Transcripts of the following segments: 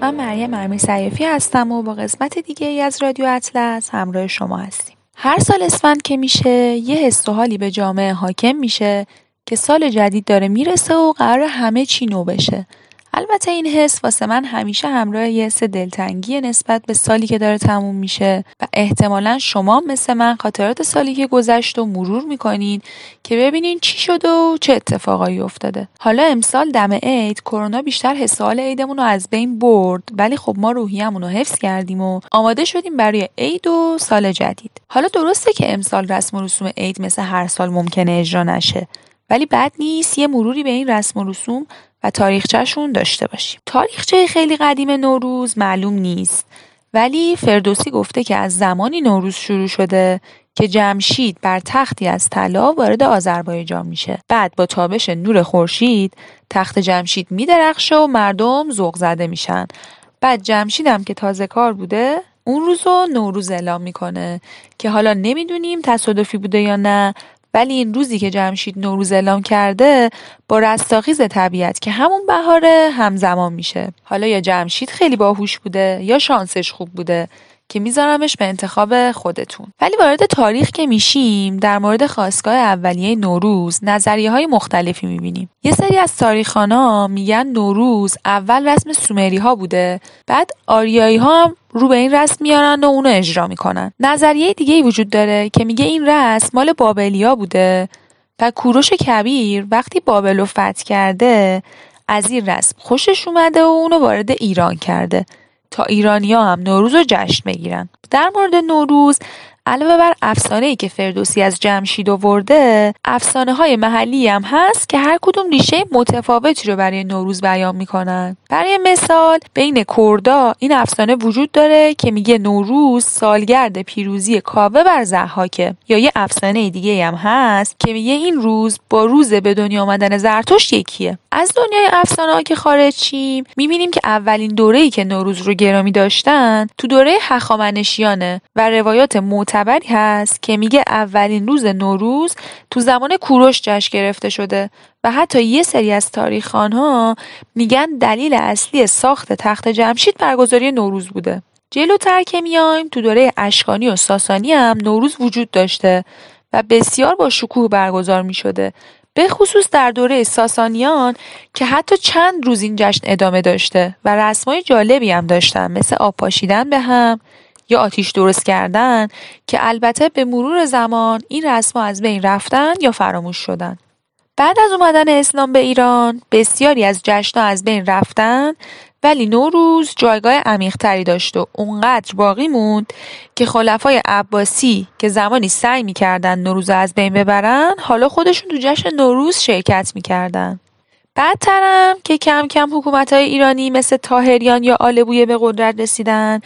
من مریم امیر سیفی هستم و با قسمت دیگه ای از رادیو اطلس همراه شما هستیم. هر سال اسفند که میشه یه حس و حالی به جامعه حاکم میشه که سال جدید داره می‌رسه و قرار همه چی نو بشه. البته این حس واسه من همیشه همراه یه حس دلتنگی نسبت به سالی که داره تموم میشه و احتمالا شما مثل من خاطرات سالی که گذشت و مرور می‌کنین که ببینین چی شده و چه اتفاقایی افتاده. حالا امسال دم عید کرونا بیشتر حس حال عیدمون رو از بین برد ولی خب ما روحیمون رو حفظ کردیم و آماده شدیم برای عید و سال جدید. حالا درسته که امسال رسم و رسوم عید مثل هر سال ممکنه اجرا نشه ولی بد نیست یه مروری به این رسم و رسوم و تاریخچهشون داشته باشیم. تاریخچه خیلی قدیم نوروز معلوم نیست ولی فردوسی گفته که از زمانی نوروز شروع شده که جمشید بر تختی از طلا وارد آذربایجان میشه. بعد با تابش نور خورشید تخت جمشید میدرخشه و مردم ذوق زده میشن. بعد جمشید هم که تازه کار بوده اون روز رو نوروز اعلام می‌کنه که حالا نمی‌دونیم تصادفی بوده یا نه ولی این روزی که جمشید نوروز اعلام کرده با رستاخیز طبیعت که همون بهاره همزمان میشه. حالا یا جمشید خیلی باهوش بوده یا شانسش خوب بوده. که میذارمش به انتخاب خودتون. ولی وارد تاریخ که میشیم در مورد خواستگاه اولیه نوروز نظریه های مختلفی می‌بینیم. یه سری از تاریخانا میگن نوروز اول رسم سومری ها بوده بعد آریایی ها هم رو به این رسم میارن و اونو اجرا می‌کنن. نظریه دیگه ای وجود داره که میگه این رسم مال بابلیا بوده و کوروش کبیر وقتی بابل رو فتح کرده از این رسم خوشش اومده و اونو وارد ایران کرده. تا ایرانیا هم نوروز رو جشن بگیرن در مورد نوروز علاوه بر افسانه ای که فردوسی از جمشید آورده افسانه های محلی هم هست که هر کدوم ریشه متفاوتی رو برای نوروز بیان می‌کنن. برای مثال بین کردا این افسانه وجود داره که میگه نوروز سالگرد پیروزی کاوه بر زحاکه یا یه افسانه دیگه هم هست که میگه این روز با روز به دنیا آمدن زرتشت یکیه. از دنیای افسانه ها که خارج شیم می‌بینیم که اولین دوره ای که نوروز رو گرامی داشتن تو دوره هخامنشیانه و روایات معتبری هست که میگه اولین روز نوروز تو زمان کوروش جشن گرفته شده و حتی یه سری از تاریخان ها میگن دلیل اصلی ساخت تخت جمشید برگزاری نوروز بوده. جلوتر که میایم تو دوره اشکانی و ساسانی هم نوروز وجود داشته و بسیار با شکوه برگزار می شده به خصوص در دوره ساسانیان که حتی چند روز این جشن ادامه داشته و رسمای جالبی هم داشتن مثل آب پاشیدن به هم یا آتیش درست کردن که البته به مرور زمان این رسما از بین رفتن یا فراموش شدن. بعد از اومدن اسلام به ایران بسیاری از جشنها از بین رفتن ولی نوروز جایگاه عمیقتری داشت و اونقدر باقی موند که خلفای عباسی که زمانی سعی می‌کردن نوروز از بین ببرن حالا خودشون تو جشن نوروز شرکت می‌کردن. بعدترم که کم کم حکومت های ایرانی مثل تاهریان یا آلبویه به قدرت رسیدن.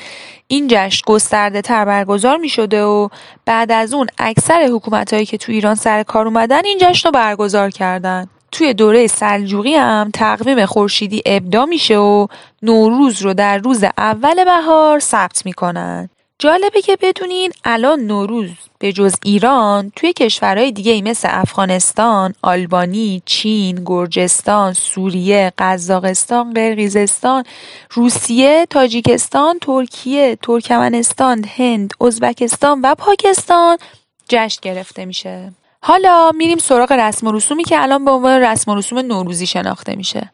این جشن گسترده تر برگزار می شده و بعد از اون اکثر حکومت هایی که تو ایران سر کار اومدن این جشن رو برگزار کردن. توی دوره سلجوقی هم تقویم خورشیدی ابدا میشه و نوروز رو در روز اول بهار ثبت می‌کنن. جالبه که بدونین الان نوروز به جز ایران توی کشورهای دیگه ای مثل افغانستان، آلبانی، چین، گرجستان، سوریه، قزاقستان، قرقیزستان، روسیه، تاجیکستان، ترکیه، ترکمنستان، هند، ازبکستان و پاکستان جشن گرفته میشه. حالا میریم سراغ رسم و رسومی که الان به عنوان رسم و رسوم نوروزی شناخته میشه.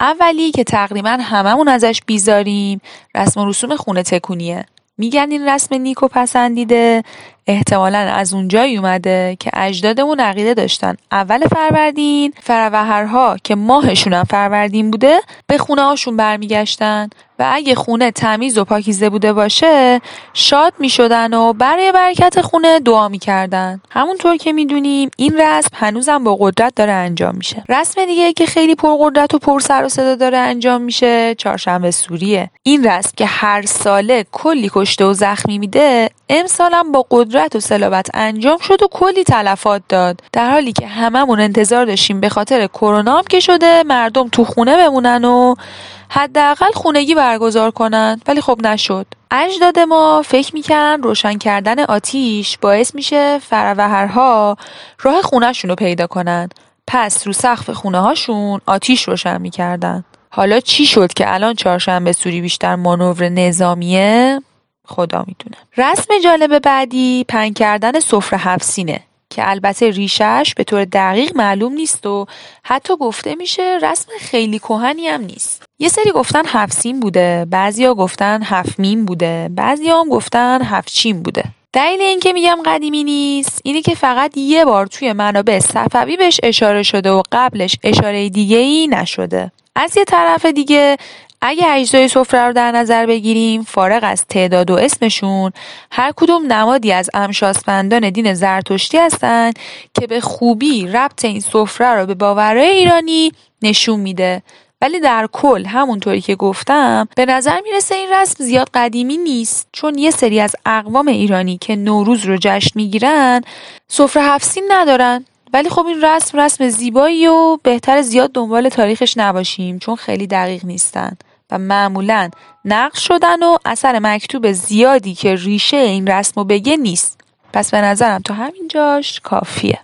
اولی که تقریبا هممون ازش بیزاریم رسم و رسوم خونه تکونیه. میگن این رسم نیک و پسندیده احتمالا از اونجایی اومده که اجدادمون عقیده داشتن اول فروردین فروهرها که ماهشون فروردین بوده به خونه هاشون برمیگشتن و اگه خونه تمیز و پاکیزه بوده باشه شاد می شدن و برای برکت خونه دعا می کردن. همونطور که می‌دونیم این رسم هنوزم با قدرت داره انجام میشه. رسم دیگه که خیلی پرقدرت و پر سر و صدا داره انجام میشه چهارشنبه سوریه. این رسم که هر ساله کلی کشته و زخمی میده امسالم با قدرت و صلابت انجام شد و کلی تلفات داد. در حالی که هممون انتظار داشتیم به خاطر کرونا هم که شده مردم تو خونه بمونن و حداقل خونگی برگزار کنن. ولی خب نشد. اجداد ما فکر می‌کردن روشن کردن آتیش باعث میشه فروهرها راه خونهشون رو پیدا کنن. پس رو سقف خونه هاشون آتیش روشن می‌کردن. حالا چی شد که الان چهارشنبه سوری بیشتر مانور نظامیه؟ خدا می‌دونه. رسم جالب بعدی پن کردن سفره هفسینه که البته ریشش به طور دقیق معلوم نیست و حتی گفته میشه رسم خیلی کهنی هم نیست. یه سری گفتن هفسین بوده بعضیا گفتن هفمین بوده بعضیا هم گفتن هفچین بوده. دلیل اینکه میگم قدیمی نیست اینه که فقط یه بار توی منابع صفوی بهش اشاره شده و قبلش اشاره دیگه ای نشده. از یه طرف دیگه اگه اجزای سفره رو در نظر بگیریم فارغ از تعداد و اسمشون هر کدوم نمادی از امشاسپندان دین زرتشتی هستند که به خوبی ربط این سفره رو به باورهای ایرانی نشون میده. ولی در کل همونطوری که گفتم به نظر می‌رسه این رسم زیاد قدیمی نیست چون یه سری از اقوام ایرانی که نوروز رو جشن می‌گیرن سفره هفسین ندارن. ولی خب این رسم رسم زیبایی و بهتر زیاد دنبال تاریخش نباشیم چون خیلی دقیق نیستن. و معمولا نقش شدن و اثر مکتوب زیادی که ریشه این رسم و بگه نیست. پس به نظرم تا همینجاش کافیه.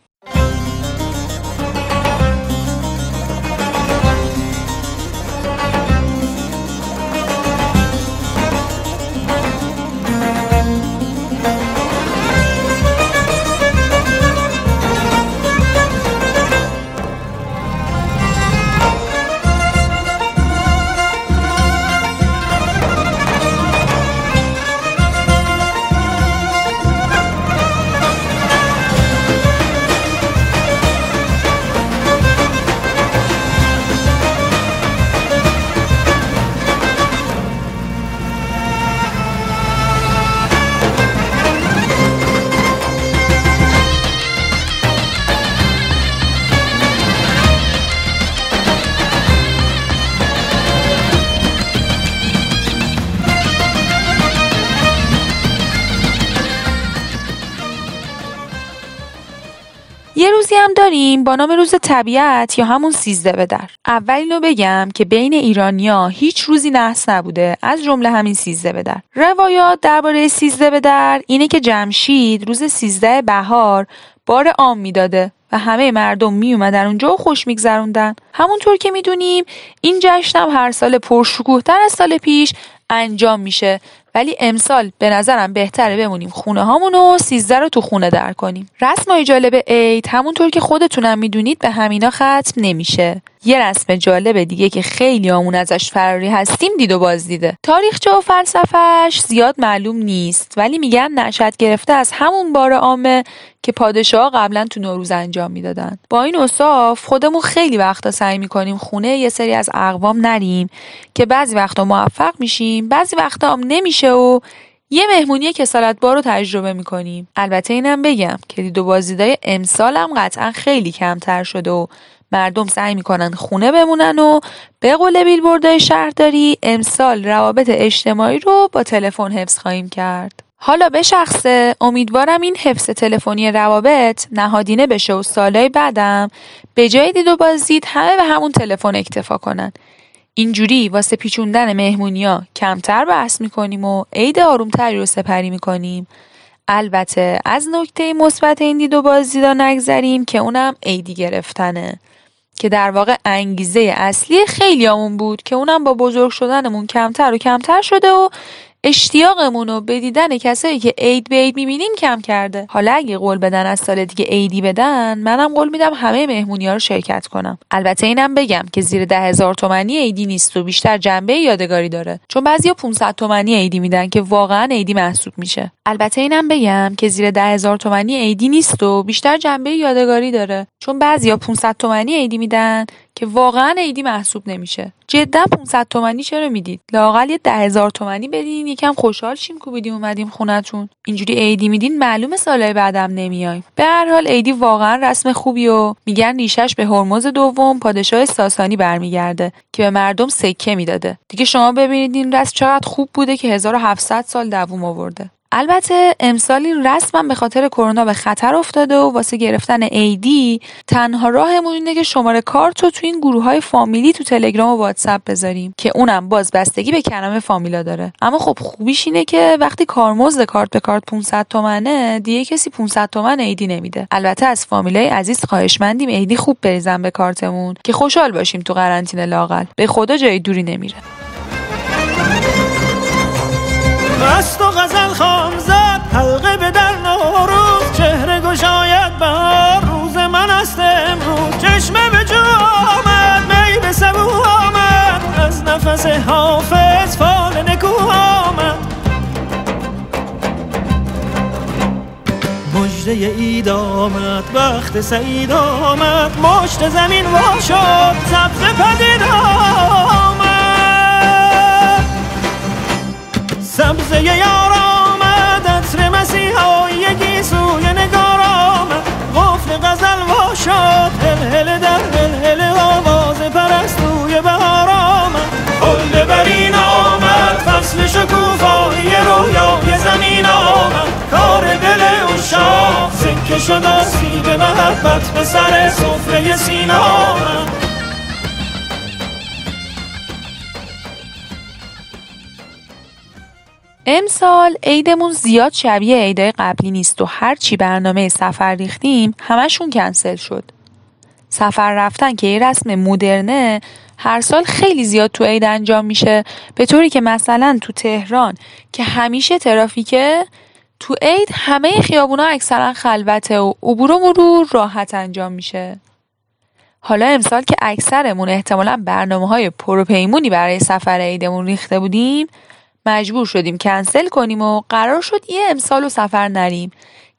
داریم با نام روز طبیعت یا همون سیزده به در. اول اینو بگم که بین ایرانیا هیچ روزی نحس نبوده از جمله همین سیزده به در. روایات درباره سیزده به در اینه که جمشید روز سیزده بهار بار آم می‌داده و همه مردم می اومدن اونجا و خوش میگذروندن. همونطور که می‌دونیم این جشنم هر سال پرشکوه تر از سال پیش انجام میشه. ولی امسال به نظرم بهتره بمونیم خونه هامون و سیزده رو تو خونه در کنیم. رسم جالب عید همونطور که خودتونم می‌دونید به همینا ختم نمیشه. یه رسم جالب دیگه که خیلی آمون ازش فراری هستیم دید و بازدیده تاریخچه و فلسفهش زیاد معلوم نیست ولی میگن نشد گرفته از همون بار عامه که پادشاه قبلا تو نوروز انجام می‌دادن. با این اصاف خودمون خیلی وقتا سعی می‌کنیم خونه یه سری از اقوام نریم که بعضی وقتا موفق میشیم بعضی وقتا هم نمیشه و یه مهمونی کسالت بار رو تجربه می‌کنیم. البته اینم بگم که دید و بازدیدای امسال هم قطعا خیلی کمتر شده و مردم سعی می‌کنن خونه بمونن و به قول بیلبوردهای شهرداری امسال روابط اجتماعی رو با تلفن حفظ خواهیم کرد. حالا به شخصه امیدوارم این حفظ تلفنی روابط نهادینه بشه و سالهای بعدم به جای دید و بازدید همه به همون تلفن اکتفا کنن. اینجوری واسه پیچوندن مهمونیا کمتر بحث می‌کنیم و عید آرومتری رو سپری می‌کنیم. البته از نکته مثبت این دید و بازدیدا نگذریم که اونم عیدی گرفتنه. که در واقع انگیزه اصلی خیلی همون بود که اونم با بزرگ شدنمون کمتر و کمتر شده و اشتیاقمون رو به دیدن کسایی که عید به عید می‌بینیم کم کرده. حالا اگه قول بدن از سال دیگه عیدی بدن منم قول میدم همه مهمونی ها رو شرکت کنم. البته اینم بگم که زیر ده هزار تومنی عیدی نیست و بیشتر جنبه یادگاری داره. چون بعضیا 500 تومنی عیدی میدن که واقعا عیدی محسوب میشه. البته اینم بگم که زیر ده هزار تومنی عیدی نیست و بیشتر جنبه یادگاری داره. چون بعضیا 500 تومنی عیدی میدن که واقعا عیدی محسوب نمیشه. جدا 500 تومنی چرا می‌دید؟ لاقل یه ده هزار بدین یکم خوشحال شیم کوبیدیم اومدیم خونتون. اینجوری عیدی میدین معلومه سالهای بعدم نمیایم. به هر حال عیدی واقعا رسم خوبی و میگن ریشش به هرمز دوم پادشاه ساسانی برمیگرده که به مردم سکه می‌داده. دیگه شما ببینید این رسم چقدر خوب بوده که 1700 سال دووم آورده. البته امسال این رسمم به خاطر کرونا به خطر افتاده و واسه گرفتن ایدی تنها راهمون اینه که شماره کارت رو تو این گروه های فامیلی تو تلگرام و واتساپ بذاریم که اونم باز بستگی به کلمه فامیلا داره. اما خب خوبیش اینه که وقتی کارمزد کارت به کارت 500 تومنه دیگه کسی 500 تومن ایدی نمیده. البته از فامیلای عزیز خواهشمندیم ایدی خوب بریزن به کارتمون که خوشحال باشیم تو قرنطینه لاقل. به خدا جای دوری نمیره. حافظ فال نکو آمد. مجده اید آمد وقت سعید آمد مشت زمین وا شد سبز پدید آمد. سبزه یار آمد عطر مسیحایی سوی نگار آمد. غفل غزل وا شد هل هل در هل هل آواز پرستوی بهار آمد هل برین آمد فصل شکوفایی رویای زمین آمد کار دل اشاق سکه شد آسیب محبت به سر سفره سینا آمد امسال عیدمون زیاد شبیه عیدای قبلی نیست و هر چی برنامه سفر ریختیم همشون کنسل شد. سفر رفتن که یه رسم مدرنه هر سال خیلی زیاد تو عید انجام میشه. به طوری که مثلا تو تهران که همیشه ترافیکه تو عید همه خیابونا اکثرا خلوته و عبور و مرور راحت انجام میشه. حالا امسال که اکثرمون احتمالا برنامه های پروپیمونی برای سفر عیدمون ریخته بودیم مجبور شدیم کنسل کنیم و قرار شد یه امسال و سفر نریم.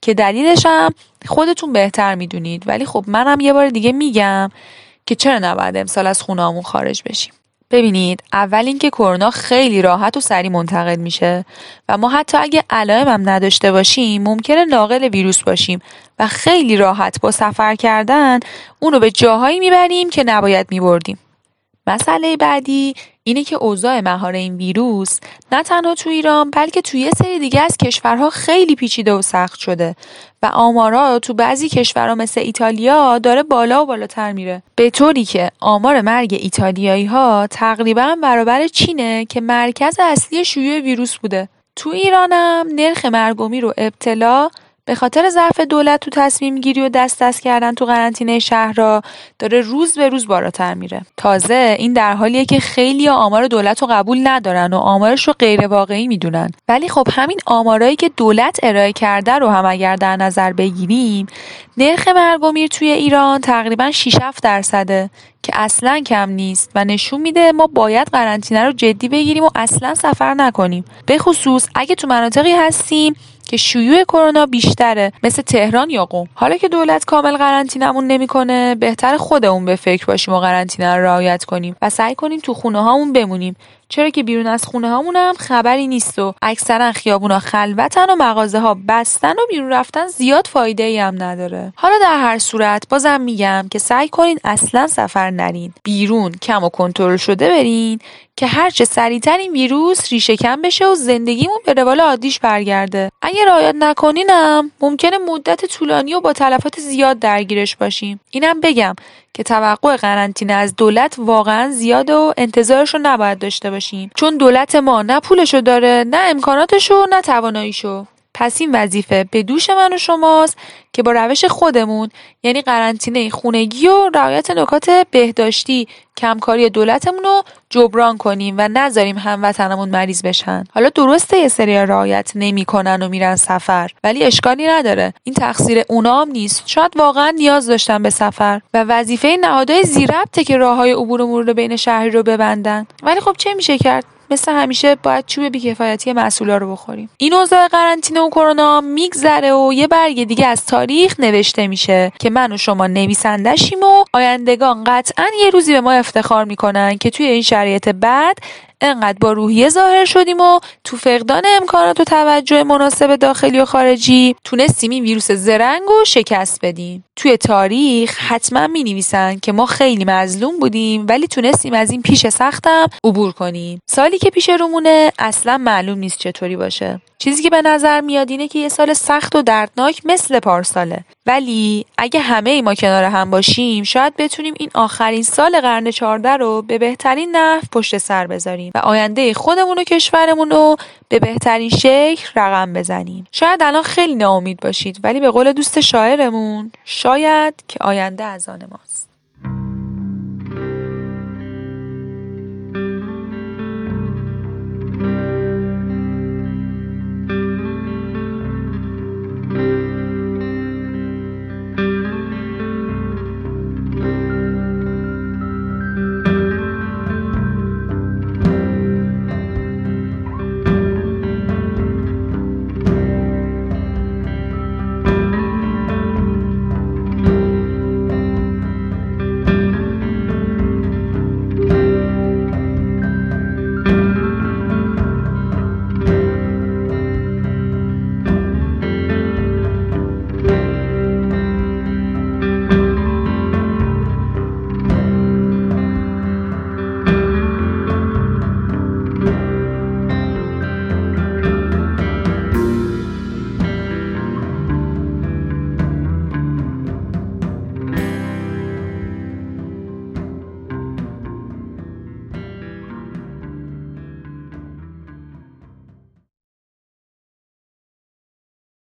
که دلیلش هم خودتون بهتر می‌دونید. ولی خب منم یه بار دیگه میگم که چرا نباید امسال از خونه خارج بشیم؟ ببینید اول اینکه کرونا خیلی راحت و سریع منتقل میشه و ما حتی اگه علائم هم نداشته باشیم ممکنه ناقل ویروس باشیم و خیلی راحت با سفر کردن اونو به جاهایی می‌بریم که نباید میبردیم. مسئله بعدی اینه که اوضاع مهار این ویروس نه تنها تو ایران بلکه توی یه سری دیگه از کشورها خیلی پیچیده و سخت شده و آمارا تو بعضی کشورها مثل ایتالیا داره بالا و بالاتر میره. به طوری که آمار مرگ ایتالیایی ها تقریبا برابر چینه که مرکز اصلی شیوع ویروس بوده. تو ایرانم نرخ مرگومی رو ابتلا به خاطر ضعف دولت تو تصمیم گیری و دست دست کردن تو قرنطینه شهرها داره روز به روز بالاتر میره. تازه این در حالیه که خیلی آمار دولت رو قبول ندارن و آمارش رو غیر واقعی می‌دونن. ولی خب همین آمارایی که دولت ارائه کرده رو هم اگر در نظر بگیریم نرخ مرگ و میر توی ایران تقریبا 6 درصده که اصلا کم نیست و نشون میده ما باید قرنطینه رو جدی بگیریم و اصلا سفر نکنیم. به خصوص اگه تو مناطقی هستیم که شیوع کرونا بیشتره مثل تهران یا قم. حالا که دولت کامل قرنطینمون نمی‌کنه بهتر خودمون به فکر باشیم و قرنطینه رو رعایت کنیم و سعی کنیم تو خونه هامون بمونیم. چرا که بیرون از خونه هامون هم خبری نیست و اکثرا خیابونا خلوتن و مغازه ها بستن و بیرون رفتن زیاد فایده ای هم نداره. حالا در هر صورت بازم میگم که سعی کنین اصلا سفر نرین. بیرون کم و کنترل شده برین که هرچه سریعتر این ویروس ریشه کم بشه و زندگیمون به روال عادیش برگرده. اگه رعایت نکنینم ممکنه مدت طولانی و با تلفات زیاد درگیرش باشیم. اینم بگم که توقع قرنطینه از دولت واقعا زیاد و انتظارش رو نباید داشته باشیم. چون دولت ما نه پولشو داره نه امکاناتشو نه تواناییشو. پس این وظیفه به دوش من و شماست که با روش خودمون یعنی قرنطینه خونگی و رعایت نکات بهداشتی کمکاری دولتمون رو جبران کنیم و نذاریم هموطنمون مریض بشن. حالا درسته یه سری رعایت نمی‌کنن و میرن سفر ولی اشکالی نداره. این تقصیر اونام نیست. شاید واقعا نیاز داشتن به سفر و وظیفه نهادهای زیربطه که راه های عبور و مرور بین شهری رو ببندن. ولی خب چه میشه کرد؟ مثل همیشه باید چوب بیکفایتی مسئولا رو بخوریم. این اوضاع قرنطینه و کرونا میگذره و یه برگ دیگه از تاریخ نوشته میشه که من و شما نویسندشیم و آیندگان قطعا یه روزی به ما افتخار می‌کنن که توی این شرایط بعد انقدر با روحیه ظاهر شدیم و تو فقدان امکانات و توجه مناسب داخلی و خارجی تونستیم این ویروس زرنگ و شکست بدیم. توی تاریخ حتما می نویسن که ما خیلی مظلوم بودیم ولی تونستیم از این پیش سختم عبور کنیم. سالی که پیش رومونه اصلا معلوم نیست چطوری باشه. چیزی که به نظر میاد اینه که یه سال سخت و دردناک مثل پارساله. ولی اگه همه ای ما کنار هم باشیم شاید بتونیم این آخرین سال قرن 14 رو به بهترین نحو پشت سر بذاریم و آینده خودمون و کشورمون رو به بهترین شکل رقم بزنیم. شاید الان خیلی ناامید باشید ولی به قول دوست شاعرمون شاید که آینده از آن ماست.